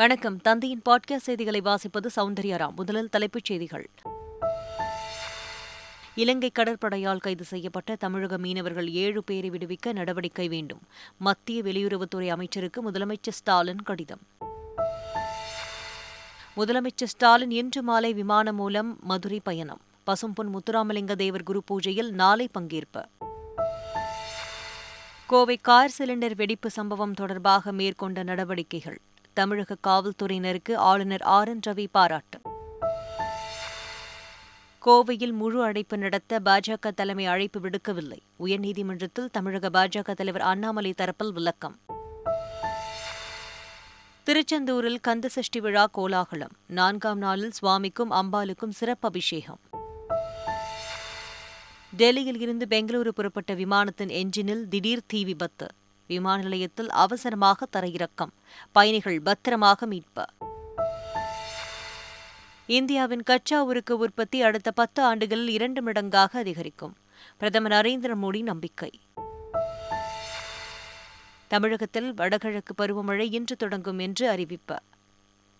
வணக்கம். தந்தையின் பாட்காஸ்ட் செய்திகளை வாசிப்பது சௌந்தர்யாராம் முதலில் தலைப்புச் செய்திகள். இலங்கை கடற்படையால் கைது செய்யப்பட்ட தமிழக மீனவர்கள் ஏழு பேரை விடுவிக்க நடவடிக்கை வேண்டும். மத்திய வெளியுறவுத்துறை அமைச்சருக்கு முதலமைச்சர் ஸ்டாலின் கடிதம். முதலமைச்சர் ஸ்டாலின் இன்று மாலை விமானம் மூலம் மதுரை பயணம். பசும்பொன் முத்துராமலிங்க தேவர் குரு பூஜையில் நாளை பங்கேற்பு. கோவை கார் சிலிண்டர் வெடிப்பு சம்பவம் தொடர்பாக மேற்கொண்ட நடவடிக்கைகள். தமிழக காவல்துறையினருக்கு ஆளுநர் ஆர் என் ரவி பாராட்டு. கோவையில் முழு அழைப்பு நடத்த பாஜக தலைமை அழைப்பு விடுக்கவில்லை. உயர்நீதிமன்றத்தில் தமிழக பாஜக தலைவர் அண்ணாமலை தரப்பில் விளக்கம். திருச்செந்தூரில் கந்தசஷ்டி விழா கோலாகலம். நான்காம் நாளில் சுவாமிக்கும் அம்பாளுக்கும் சிறப்பு அபிஷேகம். டெல்லியில் இருந்து பெங்களூரு புறப்பட்ட விமானத்தின் என்ஜினில் திடீர் தீ விபத்து. விமான நிலையத்தில் அவசரமாக தரையிறக்கம். பயணிகள் பத்திரமாக மீட்பு. இந்தியாவின் கச்சா உருக்கு உற்பத்தி அடுத்த பத்து ஆண்டுகளில் இரண்டு மடங்காக அதிகரிக்கும். பிரதமர் நரேந்திர மோடி நம்பிக்கை. தமிழகத்தில் வடகிழக்கு பருவமழை இன்று தொடங்கும் என்று அறிவிப்பு.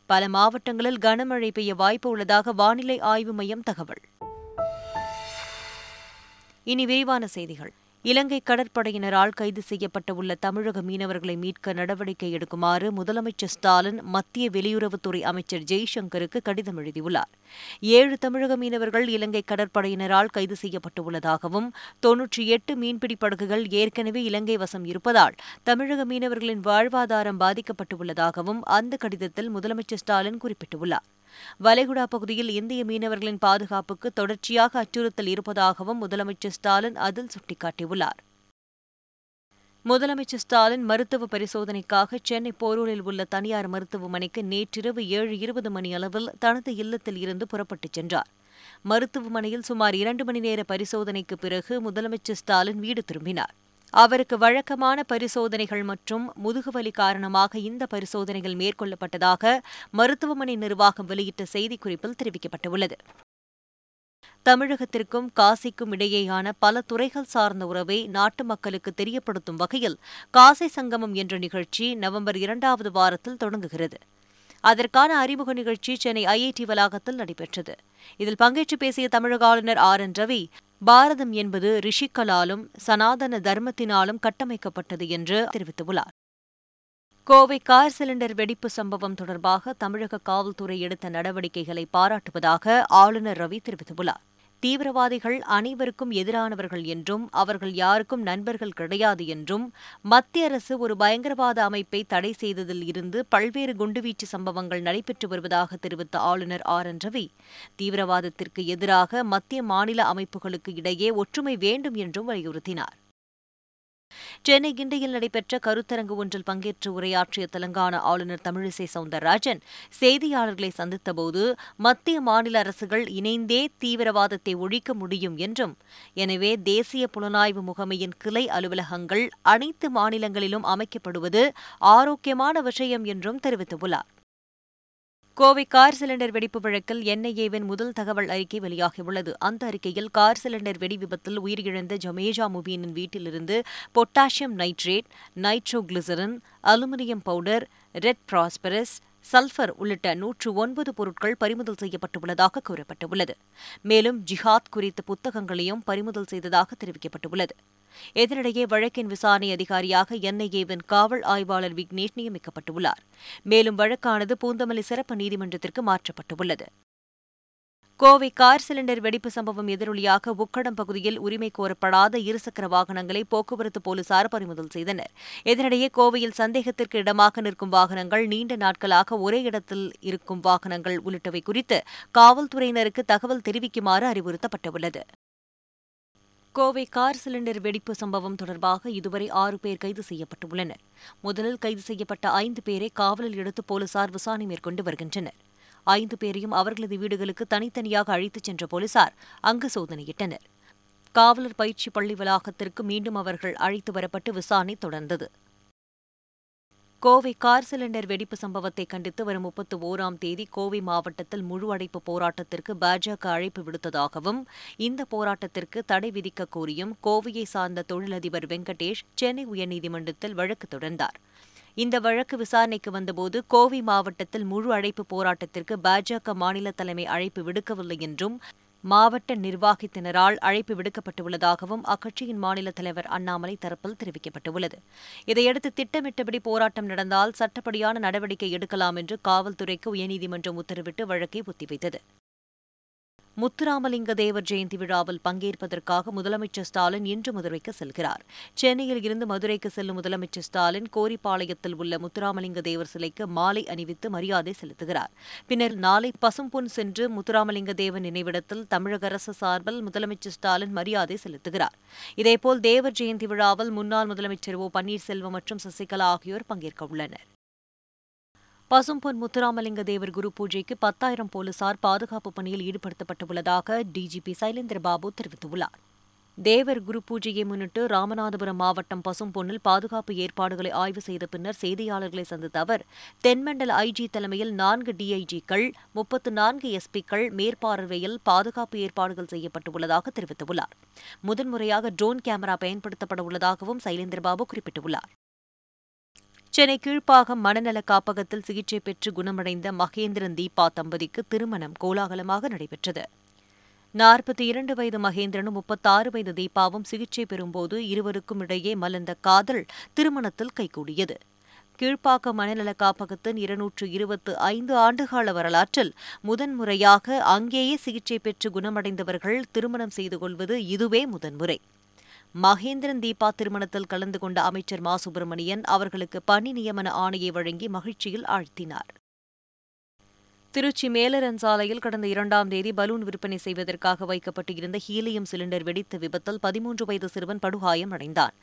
பல மாவட்டங்களில் கனமழை பெய்ய வாய்ப்பு உள்ளதாக வானிலை ஆய்வு மையம் தகவல். இனி விரிவான செய்திகள். இலங்கை கடற்படையினரால் கைது செய்யப்பட்டுள்ள தமிழக மீனவர்களை மீட்க நடவடிக்கை எடுக்குமாறு முதலமைச்சர் ஸ்டாலின் மத்திய வெளியுறவுத்துறை அமைச்சர் ஜெய்சங்கருக்கு கடிதம் எழுதியுள்ளார். ஏழு தமிழக மீனவர்கள் இலங்கை கடற்படையினரால் கைது செய்யப்பட்டுள்ளதாகவும் தொன்னூற்றி எட்டு மீன்பிடி படகுகள் ஏற்கனவே இலங்கை வசம் இருப்பதால் தமிழக மீனவர்களின் வாழ்வாதாரம் பாதிக்கப்பட்டுள்ளதாகவும் அந்த கடிதத்தில் முதலமைச்சர் ஸ்டாலின் குறிப்பிட்டுள்ளார். வளைகுடா பகுதியில் இந்திய மீனவர்களின் பாதுகாப்புக்கு தொடர்ச்சியாக அச்சுறுத்தல் இருப்பதாகவும் முதலமைச்சர் ஸ்டாலின் அதில் சுட்டிக்காட்டியுள்ளார். முதலமைச்சர் ஸ்டாலின் மருத்துவ பரிசோதனைக்காக சென்னை போரூரில் உள்ள தனியார் மருத்துவமனைக்கு நேற்றிரவு ஏழு இருபது மணி அளவில் தனது இல்லத்தில் இருந்து புறப்பட்டுச் சென்றார். மருத்துவமனையில் சுமார் இரண்டு மணி நேர பரிசோதனைக்கு பிறகு முதலமைச்சர் ஸ்டாலின் வீடு திரும்பினார். அவருக்கு வழக்கமான பரிசோதனைகள் மற்றும் முதுகுவலி காரணமாக இந்த பரிசோதனைகள் மேற்கொள்ளப்பட்டதாக மருத்துவமனை நிர்வாகம் வெளியிட்ட செய்திக்குறிப்பில் தெரிவிக்கப்பட்டுள்ளது. தமிழகத்திற்கும் காசிக்கும் இடையேயான பல துறைகள் சார்ந்த உறவை நாட்டு மக்களுக்கு தெரியப்படுத்தும் வகையில் காசி சங்கமம் என்ற நிகழ்ச்சி நவம்பர் இரண்டாவது வாரத்தில் தொடங்குகிறது. அதற்கான அறிமுக நிகழ்ச்சி சென்னை ஐஐடி வளாகத்தில் நடைபெற்றது. இதில் பங்கேற்று பேசிய தமிழக ஆளுநர் ஆர் என் ரவி பாரதம் என்பது ரிஷிக்களாலும் சனாதன தர்மத்தினாலும் கட்டமைக்கப்பட்டது என்று தெரிவித்துள்ளார். கோவை கார் சிலிண்டர் வெடிப்பு சம்பவம் தொடர்பாக தமிழக காவல்துறை எடுத்த நடவடிக்கைகளை பாராட்டுவதாக ஆளுநர் ரவி தெரிவித்துள்ளார். தீவிரவாதிகள் அனைவருக்கும் எதிரானவர்கள் என்றும் அவர்கள் யாருக்கும் நண்பர்கள் கிடையாது என்றும் மத்திய அரசு ஒரு பயங்கரவாத அமைப்பை தடை செய்ததில் இருந்து பல்வேறு குண்டுவீச்சு சம்பவங்கள் நடைபெற்று வருவதாக தெரிவித்த ஆளுநர் ஆர். என். ரவி தீவிரவாதத்திற்கு எதிராக மத்திய மாநில அமைப்புகளுக்கு இடையே ஒற்றுமை வேண்டும் என்றும் வலியுறுத்தினார். சென்னை கிண்டியில் நடைபெற்ற கருத்தரங்கு ஒன்றில் பங்கேற்று உரையாற்றிய தெலங்கானா ஆளுநர் தமிழிசை சவுந்தரராஜன் செய்தியாளர்களை சந்தித்தபோது மத்திய மாநில அரசுகள் இணைந்தே தீவிரவாதத்தை ஒழிக்க முடியும் என்றும் எனவே தேசிய புலனாய்வு முகமையின் கிளை அலுவலகங்கள் அனைத்து மாநிலங்களிலும் அமைக்கப்படுவது ஆரோக்கியமான விஷயம் என்றும் தெரிவித்துள்ளார். கோவை கார் சிலிண்டர் வெடிப்பு வழக்கில் என்ஐஏவின் முதல் தகவல் அறிக்கை வெளியாகியுள்ளது. அந்த அறிக்கையில் கார் சிலிண்டர் வெடி விபத்தில் உயிரிழந்த ஜமேஜா முபீனின் வீட்டிலிருந்து potassium nitrate nitroglycerin aluminium powder red phosphorus sulphur உள்ளிட்ட நூற்று ஒன்பது பொருட்கள் பறிமுதல் செய்யப்பட்டுள்ளதாக கூறப்பட்டுள்ளது. மேலும் ஜிஹாத் குறித்த புத்தகங்களையும் பறிமுதல் செய்ததாக தெரிவிக்கப்பட்டுள்ளது. இதனிடையே வழக்கின் விசாரணை அதிகாரியாக என்ஐஏவின் காவல் ஆய்வாளர் விக்னேஷ் நியமிக்கப்பட்டுள்ளார். மேலும் வழக்கானது பூந்தமல்லி சிறப்பு நீதிமன்றத்திற்கு மாற்றப்பட்டுள்ளது. கோவை கார் சிலிண்டர் வெடிப்பு சம்பவம் எதிரொலியாக உக்கடம் பகுதியில் உரிமை கோரப்படாத இருசக்கர வாகனங்களை போக்குவரத்து போலீசார் பறிமுதல் செய்தனர். இதனிடையே கோவையில் சந்தேகத்திற்கு இடமாக நிற்கும் வாகனங்கள் நீண்ட நாட்களாக ஒரே இடத்தில் இருக்கும் வாகனங்கள் உள்ளிட்டவை குறித்து காவல்துறையினருக்கு தகவல் தெரிவிக்குமாறு அறிவுறுத்தப்பட்டுள்ளது. கோவை கார் சிலிண்டர் வெடிப்பு சம்பவம் தொடர்பாக இதுவரை ஆறு பேர் கைது செய்யப்பட்டுள்ளனர். முதலில் கைது செய்யப்பட்ட ஐந்து பேரை காவலில் எடுத்து போலீசார் விசாரணை மேற்கொண்டு வருகின்றனர். ஐந்து பேரையும் அவர்களது வீடுகளுக்கு தனித்தனியாக அழைத்துச் சென்ற போலீசார் அங்கு சோதனையிட்டனர். காவலர் பயிற்சி பள்ளி வளாகத்திற்கு மீண்டும் அவர்கள் அழைத்து வரப்பட்டு விசாரணை தொடர்ந்தது. கோவை கார் சிலிண்டர் வெடிப்பு சம்பவத்தை கண்டித்து வரும் முப்பத்து ஓராம் தேதி கோவை மாவட்டத்தில் முழு அடைப்பு போராட்டத்திற்கு பாஜக அழைப்பு விடுத்ததாகவும் இந்த போராட்டத்திற்கு தடை விதிக்க கோரியும் கோவையை சார்ந்த தொழிலதிபர் வெங்கடேஷ் சென்னை உயர்நீதிமன்றத்தில் வழக்கு தொடர்ந்தார். இந்த வழக்கு விசாரணைக்கு வந்தபோது கோவை மாவட்டத்தில் முழு அழைப்பு போராட்டத்திற்கு பாஜக மாநில தலைமை அழைப்பு விடுக்கவில்லை என்றும் மாவட்ட நிர்வாகத்தினரால் அழைப்பு விடுக்கப்பட்டுள்ளதாகவும் அக்கட்சியின் மாநில தலைவர் அண்ணாமலை தரப்பில் தெரிவிக்கப்பட்டுள்ளது. இதையடுத்து திட்டமிட்டபடி போராட்டம் நடந்தால் சட்டப்படியான நடவடிக்கை எடுக்கலாம் என்று காவல்துறைக்கு உயர்நீதிமன்றம் உத்தரவிட்டு வழக்கை ஒத்திவைத்தது. முத்துராமலிங்க தேவர் ஜெயந்தி விழாவில் பங்கேற்பதற்காக முதலமைச்சர் ஸ்டாலின் இன்று மதுரைக்கு செல்கிறார். சென்னையில் இருந்து மதுரைக்கு செல்லும் முதலமைச்சர் ஸ்டாலின் கோரிப்பாளையத்தில் உள்ள முத்துராமலிங்க தேவர் சிலைக்கு மாலை அணிவித்து மரியாதை செலுத்துகிறார். பின்னர் நாளை பசும்பொன் சென்று முத்துராமலிங்க தேவர் நினைவிடத்தில் தமிழக அரசு சார்பில் முதலமைச்சர் ஸ்டாலின் மரியாதை செலுத்துகிறார். இதேபோல் தேவர் ஜெயந்தி விழாவில் முன்னாள் முதலமைச்சர் ஓ பன்னீர்செல்வம் மற்றும் சசிகலா ஆகியோர் பங்கேற்க உள்ளனர். பசும்பொன் முத்துராமலிங்க தேவர் குரு பூஜைக்கு பத்தாயிரம் போலீசார் பாதுகாப்பு பணியில் ஈடுபடுத்தப்பட்டுள்ளதாக டிஜிபி சைலேந்திர பாபு தெரிவித்துள்ளார். தேவர் குரு பூஜையை முன்னிட்டு ராமநாதபுரம் மாவட்டம் பசும்பொன்னில் பாதுகாப்பு ஏற்பாடுகளை ஆய்வு செய்த பின்னர் செய்தியாளர்களை சந்தித்த அவர் தென்மண்டல ஐஜி தலைமையில் நான்கு டிஐஜிக்கள் முப்பத்து நான்கு எஸ்பிக்கள் மேற்பார்வையில் பாதுகாப்பு ஏற்பாடுகள் செய்யப்பட்டுள்ளதாக தெரிவித்துள்ளார். முதன்முறையாக ட்ரோன் கேமரா பயன்படுத்தப்பட உள்ளதாகவும் சைலேந்திரபாபு குறிப்பிட்டுள்ளார். சென்னை கீழ்ப்பாகம் மனநல காப்பகத்தில் சிகிச்சை பெற்று குணமடைந்த மகேந்திரன் தீபா தம்பதிக்கு திருமணம் கோலாகலமாக நடைபெற்றது. நாற்பத்தி இரண்டு வயது மகேந்திரனும் முப்பத்தாறு வயது தீபாவும் சிகிச்சை பெறும்போது இருவருக்கும் இடையே மலர்ந்த காதல் திருமணத்தில் கைகூடியது. கீழ்ப்பாக்கம் மனநல காப்பகத்தின் இருநூற்று இருபத்து ஐந்து ஆண்டுகால வரலாற்றில் முதன்முறையாக அங்கேயே சிகிச்சை பெற்று குணமடைந்தவர்கள் திருமணம் செய்து கொள்வது இதுவே முதன்முறை. மகேந்திரன் தீபா திருமணத்தில் கலந்து கொண்ட அமைச்சர் மா. சுப்பிரமணியன் அவர்களுக்கு பணி நியமன ஆணையை வழங்கி மகிழ்ச்சியில் ஆழ்த்தினார். திருச்சி மேலரன் சாலையில் கடந்த இரண்டாம் தேதி பலூன் விற்பனை செய்வதற்காக வைக்கப்பட்டிருந்த ஹீலியம் சிலிண்டர் வெடித்த விபத்தில் பதிமூன்று வயது சிறுவன் படுகாயம் அடைந்தான்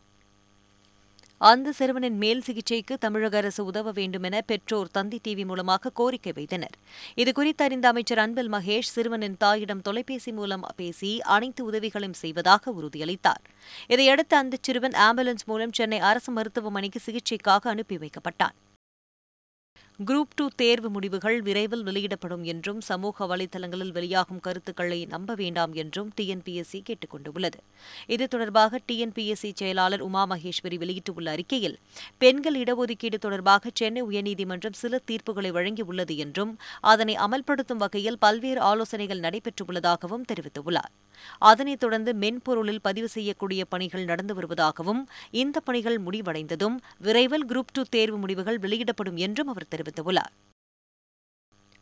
அந்த சிறுவனின் மேல் சிகிச்சைக்கு தமிழக அரசு உதவ வேண்டுமென பெற்றோர் தந்தி டிவி மூலமாக கோரிக்கை வைத்தனர். இதுகுறித்து அறிந்த அமைச்சர் அன்பில் மகேஷ் சிறுவனின் தாயிடம் தொலைபேசி மூலம் பேசி அனைத்து உதவிகளையும் செய்வதாக உறுதியளித்தார். இதையடுத்து அந்த சிறுவன் ஆம்புலன்ஸ் மூலம் சென்னை அரசு மருத்துவமனைக்கு சிகிச்சைக்காக அனுப்பி வைக்கப்பட்டான். குரூப் டூ தேர்வு முடிவுகள் விரைவில் வெளியிடப்படும் என்றும் சமூக வலைதளங்களில் வெளியாகும் கருத்துக்களை நம்ப வேண்டாம் என்றும் டிஎன்பிஎஸ்சி கேட்டுக் கொண்டுள்ளது. இது தொடர்பாக டிஎன்பிஎஸ்சி செயலாளர் உமா மகேஸ்வரி வெளியிட்டுள்ள அறிக்கையில் பெண்கள் இடஒதுக்கீடு தொடர்பாக சென்னை உயர்நீதிமன்றம் சில தீர்ப்புகளை வழங்கியுள்ளது என்றும் அதனை அமல்படுத்தும் வகையில் பல்வேறு ஆலோசனைகள் நடைபெற்றுள்ளதாகவும் தெரிவித்துள்ளார். அதனைத் தொடர்ந்து மென்பொருளில் பதிவு செய்யக்கூடிய பணிகள் நடந்து வருவதாகவும் இந்த பணிகள் முடிவடைந்ததும் விரைவில் குரூப் டூ தேர்வு முடிவுகள் வெளியிடப்படும் என்றும் அவர் தெரிவித்துள்ளார்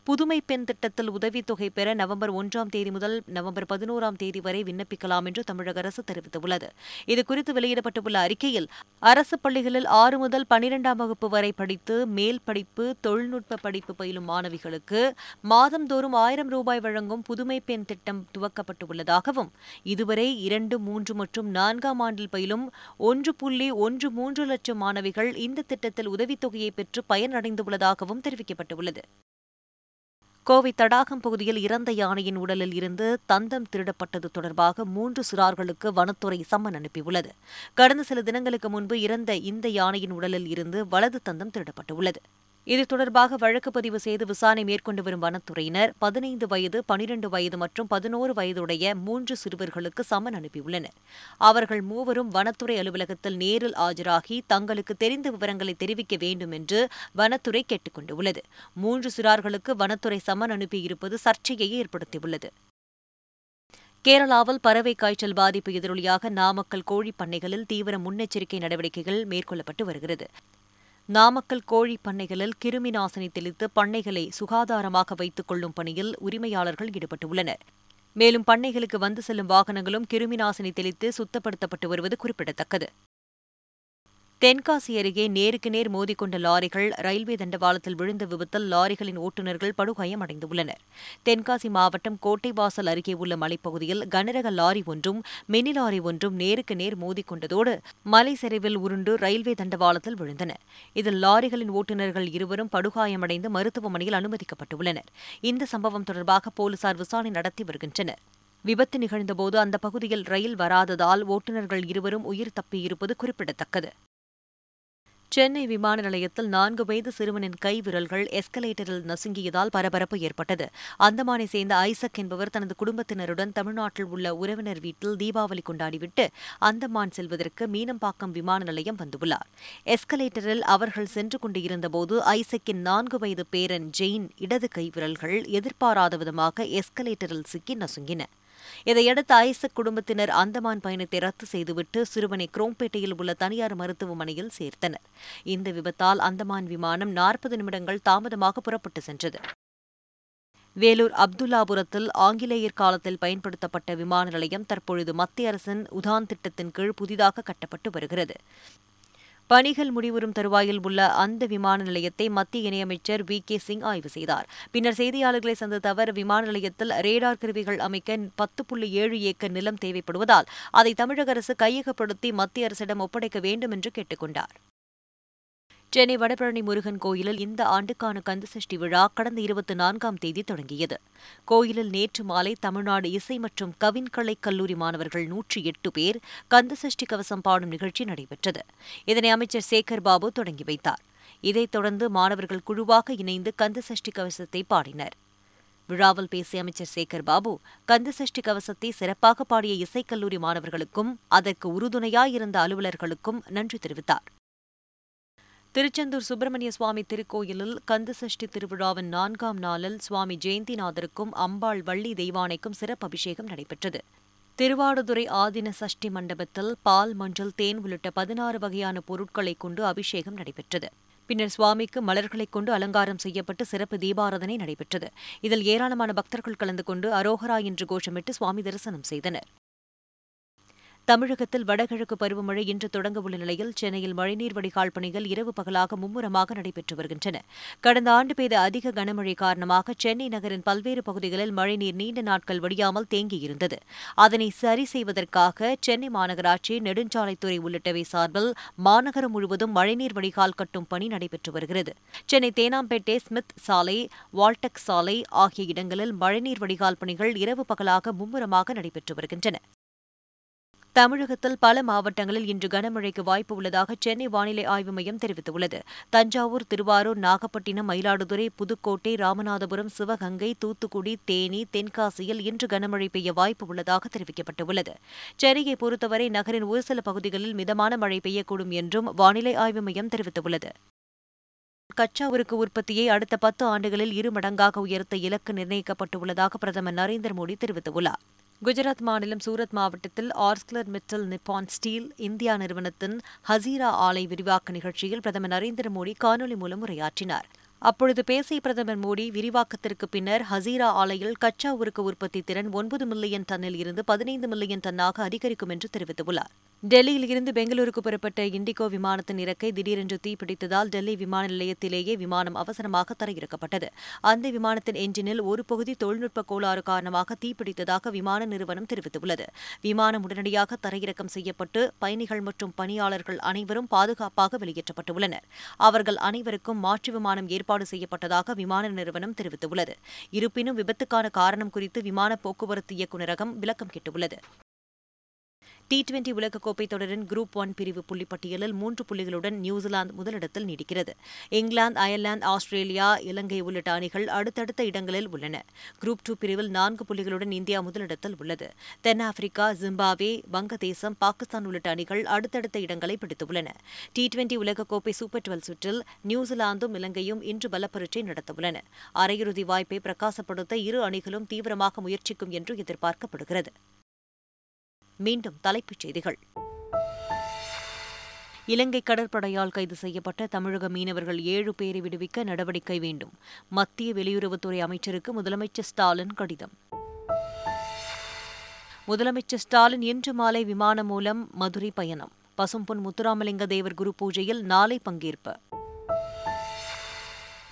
புதுமை பெண் திட்டத்தில் உதவித்தொகை பெற நவம்பர் ஒன்றாம் தேதி முதல் நவம்பர் பதினோராம் தேதி வரை விண்ணப்பிக்கலாம் என்று தமிழக அரசு தெரிவித்துள்ளது. இதுகுறித்து வெளியிடப்பட்டுள்ள அறிக்கையில் அரசு பள்ளிகளில் ஆறு முதல் பனிரெண்டாம் வகுப்பு வரை படித்து மேல் படிப்பு தொழில்நுட்ப படிப்பு பயிலும் மாணவிகளுக்கு மாதந்தோறும் ஆயிரம் ரூபாய் வழங்கும் புதுமை பெண் திட்டம் துவக்கப்பட்டுள்ளதாகவும் இதுவரை இரண்டு மூன்று மற்றும் நான்காம் ஆண்டில் பயிலும் ஒன்று புள்ளி ஒன்று மூன்று லட்சம் மாணவிகள் இந்த திட்டத்தில் உதவித்தொகையை பெற்று பயனடைந்துள்ளதாகவும் தெரிவிக்கப்பட்டுள்ளது. கோவை தடாகம் பகுதியில் இறந்த யானையின் உடலில் இருந்து தந்தம் திருடப்பட்டது தொடர்பாக மூன்று சிறார்களுக்கு வனத்துறை சம்மன் அனுப்பியுள்ளது. கடந்த சில தினங்களுக்கு முன்பு இறந்த இந்த யானையின் உடலில் இருந்து வலது தந்தம் திருடப்பட்டுள்ளது. இது தொடர்பாக வழக்கு பதிவு செய்து விசாரணை மேற்கொண்டு வரும் வனத்துறையினர் பதினைந்து வயது பனிரண்டு வயது மற்றும் பதினோரு வயதுடைய மூன்று சிறுவர்களுக்கு சம்மன் அனுப்பியுள்ளனர். அவர்கள் மூவரும் வனத்துறை அலுவலகத்தில் நேரில் ஆஜராகி தங்களுக்கு தெரிந்த விவரங்களை தெரிவிக்க வேண்டும் என்று வனத்துறை கேட்டுக் கொண்டுள்ளது மூன்று சிறார்களுக்கு வனத்துறை சம்மன் அனுப்பியிருப்பது சர்ச்சையை ஏற்படுத்தியுள்ளது. கேரளாவில் பறவை காய்ச்சல் பாதிப்பு எதிரொலியாக நாமக்கல் கோழிப் பண்ணைகளில் தீவிர முன்னெச்சரிக்கை நடவடிக்கைகள் மேற்கொள்ளப்பட்டு வருகிறது. நாமக்கல் கோழி பண்ணைகளில் கிருமி நாசினி தெளித்து பண்ணைகளை சுகாதாரமாக வைத்துக் கொள்ளும் பணியில் உரிமையாளர்கள் ஈடுபட்டுள்ளனர். மேலும் பண்ணைகளுக்கு வந்து செல்லும் வாகனங்களும் கிருமி நாசினி தெளித்து சுத்தப்படுத்தப்பட்டு வருவது குறிப்பிடத்தக்கது. தென்காசி அருகே நேருக்கு நேர் மோதிக்கொண்ட லாரிகள் ரயில்வே தண்டவாளத்தில் விழுந்த விபத்தில் லாரிகளின் ஓட்டுநர்கள் படுகாயமடைந்துள்ளனர் தென்காசி மாவட்டம் கோட்டைவாசல் அருகே உள்ள மலைப்பகுதியில் கனரக லாரி ஒன்றும் மினி லாரி ஒன்றும் நேருக்கு நேர் மோதிக்கொண்டதோடு மலை சரிவில் உருண்டு ரயில்வே தண்டவாளத்தில் விழுந்தன. இதில் லாரிகளின் ஓட்டுநர்கள் இருவரும் படுகாயமடைந்து மருத்துவமனையில் அனுமதிக்கப்பட்டுள்ளனர். இந்த சம்பவம் தொடர்பாக போலீசார் விசாரணை நடத்தி வருகின்றனர். விபத்து நிகழ்ந்தபோது அந்த பகுதியில் ரயில் வராததால் ஓட்டுநர்கள் இருவரும் உயிர் தப்பியிருப்பது குறிப்பிடத்தக்கது. சென்னை விமான நிலையத்தில் நான்கு வயது சிறுவனின் கை விரல்கள் எஸ்கலேட்டரில் நசுங்கியதால் பரபரப்பு ஏற்பட்டது. அந்தமானை சேர்ந்த ஐசக் என்பவர் தனது குடும்பத்தினருடன் தமிழ்நாட்டில் உள்ள உறவினர் வீட்டில் தீபாவளி கொண்டாடிவிட்டு அந்தமான் செல்வதற்கு மீனம்பாக்கம் விமான நிலையம் வந்துள்ளார். எஸ்கலேட்டரில் அவர்கள் சென்று கொண்டிருந்தபோது ஐசக்கின் நான்கு வயது பேரன் ஜெயின் இடது கை விரல்கள் எதிர்பாராத விதமாக எஸ்கலேட்டரில் சிக்கி நசுங்கின. இதையடுத்து ஐசக் குடும்பத்தினர் அந்தமான் பயணத்தை ரத்து செய்துவிட்டு சிறுவனை குரோம்பேட்டையில் உள்ள தனியார் மருத்துவமனையில் சேர்த்தனர். இந்த விபத்தால் அந்தமான் விமானம் நாற்பது நிமிடங்கள் தாமதமாக புறப்பட்டு சென்றது. வேலூர் அப்துல்லாபுரத்தில் ஆங்கிலேயர் காலத்தில் பயன்படுத்தப்பட்ட விமான நிலையம் தற்பொழுது மத்திய அரசின் உதான் திட்டத்தின் கீழ் புதிதாக கட்டப்பட்டு வருகிறது. பணிகள் முடிவுறும் தருவாயில் உள்ள அந்த விமான நிலையத்தை மத்திய இணையமைச்சர் வி. கே. சிங் ஆய்வு செய்தார். பின்னர் செய்தியாளர்களை சந்தித்த அவர் விமான நிலையத்தில் ரேடார் கருவிகள் அமைக்க பத்து புள்ளி ஏழு ஏக்கர் நிலம் தேவைப்படுவதால் அதை தமிழக அரசு கையகப்படுத்தி மத்திய அரசிடம் ஒப்படைக்க வேண்டும் என்று கேட்டுக் கொண்டார். சென்னை வடபழனி முருகன் கோயிலில் இந்த ஆண்டுக்கான கந்தசஷ்டி விழா கடந்த இருபத்தி நான்காம் தேதி தொடங்கியது. கோயிலில் நேற்று மாலை தமிழ்நாடு இசை மற்றும் கவின்கலை கல்லூரி மாணவர்கள் நூற்றி எட்டு பேர் கந்தசஷ்டி கவசம் பாடும் நிகழ்ச்சி நடைபெற்றது. இதனை அமைச்சர் சேகர் பாபு தொடங்கி வைத்தார். இதைத் தொடர்ந்து மாணவர்கள் குழுவாக இணைந்து கந்தசஷ்டி கவசத்தை பாடினர். விழாவில் பேசிய அமைச்சர் சேகர் பாபு கந்தசஷ்டி கவசத்தை சிறப்பாக பாடிய இசைக்கல்லூரி மாணவர்களுக்கும் அதற்கு உறுதுணையாயிருந்த அலுவலர்களுக்கும் நன்றி தெரிவித்தார். திருச்செந்தூர் சுப்பிரமணிய சுவாமி திருக்கோயிலில் கந்தசஷ்டி திருவிழாவின் நான்காம் நாளில் சுவாமி ஜெயந்திநாதருக்கும் அம்பாள் வள்ளி தெய்வானைக்கும் சிறப்பு அபிஷேகம் நடைபெற்றது. திருவாடுதுறை ஆதின சஷ்டி மண்டபத்தில் பால் மஞ்சள் தேன் உள்ளிட்ட பதினாறு வகையான பொருட்களைக் கொண்டு அபிஷேகம் நடைபெற்றது. பின்னர் சுவாமிக்கு மலர்களைக் கொண்டு அலங்காரம் செய்யப்பட்டு சிறப்பு தீபாராதனை நடைபெற்றது. இதில் ஏராளமான பக்தர்கள் கலந்து கொண்டு அரோகரா என்று கோஷமிட்டு சுவாமி தரிசனம் செய்தனர். தமிழகத்தில் வடகிழக்கு பருவமழை இன்று தொடங்கவுள்ள நிலையில் சென்னையில் மழைநீர் வடிகால் பணிகள் இரவு பகலாக மும்முரமாக நடைபெற்று வருகின்றன. கடந்த ஆண்டு பெய்த அதிக கனமழை காரணமாக சென்னை நகரின் பல்வேறு பகுதிகளில் மழைநீர் நீண்ட நாட்கள் வடியாமல் தேங்கியிருந்தது. அதனை சரி செய்வதற்காக சென்னை மாநகராட்சி நெடுஞ்சாலைத்துறை உள்ளிட்டவை சார்பில் மாநகரம் முழுவதும் மழைநீர் வடிகால் கட்டும் பணி நடைபெற்று வருகிறது. சென்னை தேனாம்பேட்டை ஸ்மித் சாலை வால்டெக் சாலை ஆகிய இடங்களில் மழைநீர் வடிகால் பணிகள் இரவு பகலாக மும்முரமாக நடைபெற்று வருகின்றன. தமிழகத்தில் பல மாவட்டங்களில் இன்று கனமழைக்கு வாய்ப்பு உள்ளதாக சென்னை வானிலை ஆய்வு மையம் தெரிவித்துள்ளது. தஞ்சாவூர் திருவாரூர் நாகப்பட்டினம் மயிலாடுதுறை புதுக்கோட்டை ராமநாதபுரம் சிவகங்கை தூத்துக்குடி தேனி தென்காசியில் இன்று கனமழை பெய்ய வாய்ப்பு உள்ளதாக தெரிவிக்கப்பட்டுள்ளது. சென்னையை பொறுத்தவரை நகரின் ஒரு சில பகுதிகளில் மிதமான மழை பெய்யக்கூடும் என்றும் வானிலை ஆய்வு மையம் தெரிவித்துள்ளது. கச்சா உருக்கு உற்பத்தியை அடுத்த பத்து ஆண்டுகளில் இரு மடங்காக உயர்த்த இலக்கு நிர்ணயிக்கப்பட்டுள்ளதாக பிரதமர் நரேந்திர மோடி தெரிவித்துள்ளார். குஜராத் மாநிலம் சூரத் மாவட்டத்தில் Arcelor Mittal Nippon steel India நிறுவனத்தின் ஹசீரா ஆலை விரிவாக்க நிகழ்ச்சியில் பிரதமர் நரேந்திர மோடி காணொலி மூலம் உரையாற்றினார். அப்பொழுது பேசிய பிரதமர் மோடி விரிவாக்கத்திற்கு பின்னர் ஹசீரா ஆலையில் கச்சா உருக்கு உற்பத்தி திறன் ஒன்பது மில்லியன் டன்னில் இருந்து பதினைந்து மில்லியன் டன்னாக அதிகரிக்கும் என்று தெரிவித்துள்ளார். டெல்லியில் இருந்து பெங்களூருக்கு புறப்பட்ட இண்டிகோ விமானத்தின் இறக்கை திடீரென்று தீப்பிடித்ததால் டெல்லி விமான நிலையத்திலேயே விமானம் அவசரமாக தரையிறக்கப்பட்டது. அந்த விமானத்தின் என்ஜினில் ஒரு பகுதி தொழில்நுட்ப கோளாறு காரணமாக தீப்பிடித்ததாக விமான நிறுவனம் தெரிவித்துள்ளது. விமானம் உடனடியாக தரையிறக்கம் செய்யப்பட்டு பயணிகள் மற்றும் பணியாளர்கள் அனைவரும் பாதுகாப்பாக வெளியேற்றப்பட்டுள்ளனர். அவர்கள் அனைவருக்கும் மாற்று விமானம் ஏற்பாடு செய்யப்பட்டதாக விமான நிறுவனம் தெரிவித்துள்ளது. இருப்பினும் விபத்துக்கான காரணம் குறித்து விமான போக்குவரத்து இயக்குநரகம் விளக்கம் கேட்டுள்ளது. டி டுவெண்டி உலகக்கோப்பை தொடரின் குரூப் ஒன் பிரிவு புள்ளிப்பட்டியலில் மூன்று புள்ளிகளுடன் நியூசிலாந்து முதலிடத்தில் நீடிக்கிறது. இங்கிலாந்து அயர்லாந்து ஆஸ்திரேலியா இலங்கை உள்ளிட்ட அணிகள் அடுத்தடுத்த இடங்களில் உள்ளன. குரூப் டூ பிரிவில் நான்கு புள்ளிகளுடன் இந்தியா முதலிடத்தில் உள்ளது. தென்னாப்பிரிக்கா ஜிம்பாவே வங்கதேசம் பாகிஸ்தான் உள்ளிட்ட அணிகள் அடுத்தடுத்த இடங்களை பிடித்துள்ளன. டி டுவெண்டி உலகக்கோப்பை சூப்பர் டுவெல் சுற்றில் நியூசிலாந்தும் இலங்கையும் இன்று பலப்பரீட்சை நடத்தவுள்ளன. அரையிறுதி வாய்ப்பை பிரகாசப்படுத்த இரு அணிகளும் தீவிரமாக முயற்சிக்கும் என்று எதிர்பார்க்கப்படுகிறது. மீண்டும் தலைப்புச் செய்திகள். இலங்கை கடற்படையால் கைது செய்யப்பட்ட தமிழக மீனவர்கள் ஏழு பேரை விடுவிக்க நடவடிக்கை வேண்டும். மத்திய வெளியுறவுத்துறை அமைச்சருக்கு முதலமைச்சர் ஸ்டாலின் கடிதம். முதலமைச்சர் ஸ்டாலின் இன்று மாலை விமானம் மூலம் மதுரை பயணம். பசும்பொன் முத்துராமலிங்க தேவர் குரு பூஜையில் நாளை பங்கேற்பு.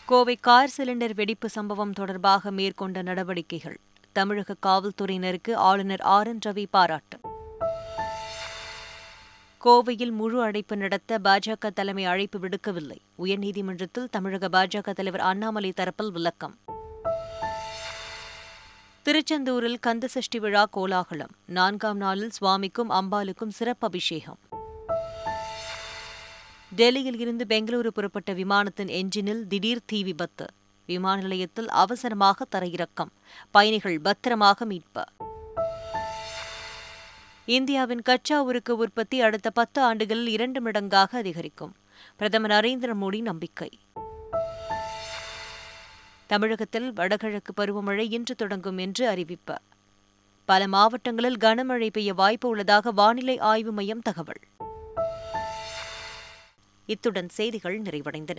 கோவை கார் சிலிண்டர் வெடிப்பு சம்பவம் தொடர்பாக மேற்கொண்ட நடவடிக்கைகள். தமிழக காவல்துறையினருக்கு ஆளுநர் ஆர் என் ரவி பாராட்டு. கோவையில் முழு அழைப்பு நடத்த பாஜக தலைமை அழைப்பு விடுக்கவில்லை. உயர்நீதிமன்றத்தில் தமிழக பாஜக தலைவர் அண்ணாமலை தரப்பில் விளக்கம். திருச்செந்தூரில் கந்தசஷ்டி விழா கோலாகலம். நான்காம் நாளில் சுவாமிக்கும் அம்பாளுக்கும் சிறப்பு அபிஷேகம். டெல்லியில் இருந்து பெங்களூரு புறப்பட்ட விமானத்தின் என்ஜினில் திடீர் தீ விபத்து. விமான நிலையத்தில் அவசரமாக தரையிறக்கம். பயணிகள் பத்திரமாக மீட்பு. இந்தியாவின் கச்சா உருக்கு உற்பத்தி அடுத்த பத்து ஆண்டுகளில் இரண்டு மடங்காக அதிகரிக்கும். பிரதமர் நரேந்திர மோடி நம்பிக்கை. தமிழகத்தில் வடகிழக்கு பருவமழை இன்று தொடங்கும் என்று அறிவிப்பு. பல மாவட்டங்களில் கனமழை பெய்ய வாய்ப்பு உள்ளதாக வானிலை ஆய்வு மையம் தகவல். இத்துடன் செய்திகள் நிறைவடைந்தன.